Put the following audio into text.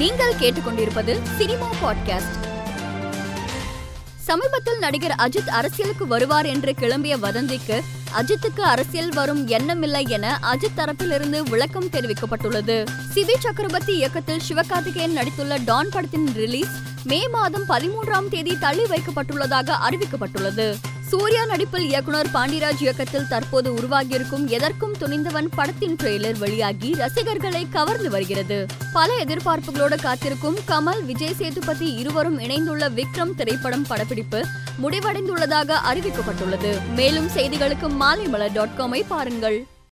நீங்கள் கேட்டுக்கொண்டிருப்பது cinema podcast. சமீபத்தில் நடிகர் அஜித் அரசியலுக்கு வருவார் என்று கிளம்பிய வதந்திக்கு அஜித்துக்கு அரசியல் வரும் எண்ணமில்லை என அஜித் தரப்பிலிருந்து விளக்கம் தெரிவிக்கப்பட்டுள்ளது. சிவி சக்கரவர்த்தி இயக்கத்தில் சிவகார்த்திகேயன் நடித்துள்ள டான் படத்தின் ரிலீஸ் மே மாதம் பதிமூன்றாம் தேதி தள்ளி வைக்கப்பட்டுள்ளதாக அறிவிக்கப்பட்டுள்ளது. சூர்யா நடிப்பில் இயக்குனர் பாண்டிராஜ் இயக்கத்தில் தற்போது உருவாகியிருக்கும் எதற்கும் துணிந்தவன் படத்தின் ட்ரெய்லர் வெளியாகி ரசிகர்களை கவர்ந்து வருகிறது. பல எதிர்பார்ப்புகளோடு காத்திருக்கும் கமல் விஜய் சேதுபதி இருவரும் இணைந்துள்ள விக்ரம் திரைப்படம் படப்பிடிப்பு முடிவடைந்துள்ளதாக அறிவிக்கப்பட்டுள்ளது. மேலும் செய்திகளுக்கு மாலைமலர் டாட் காமை பாருங்கள்.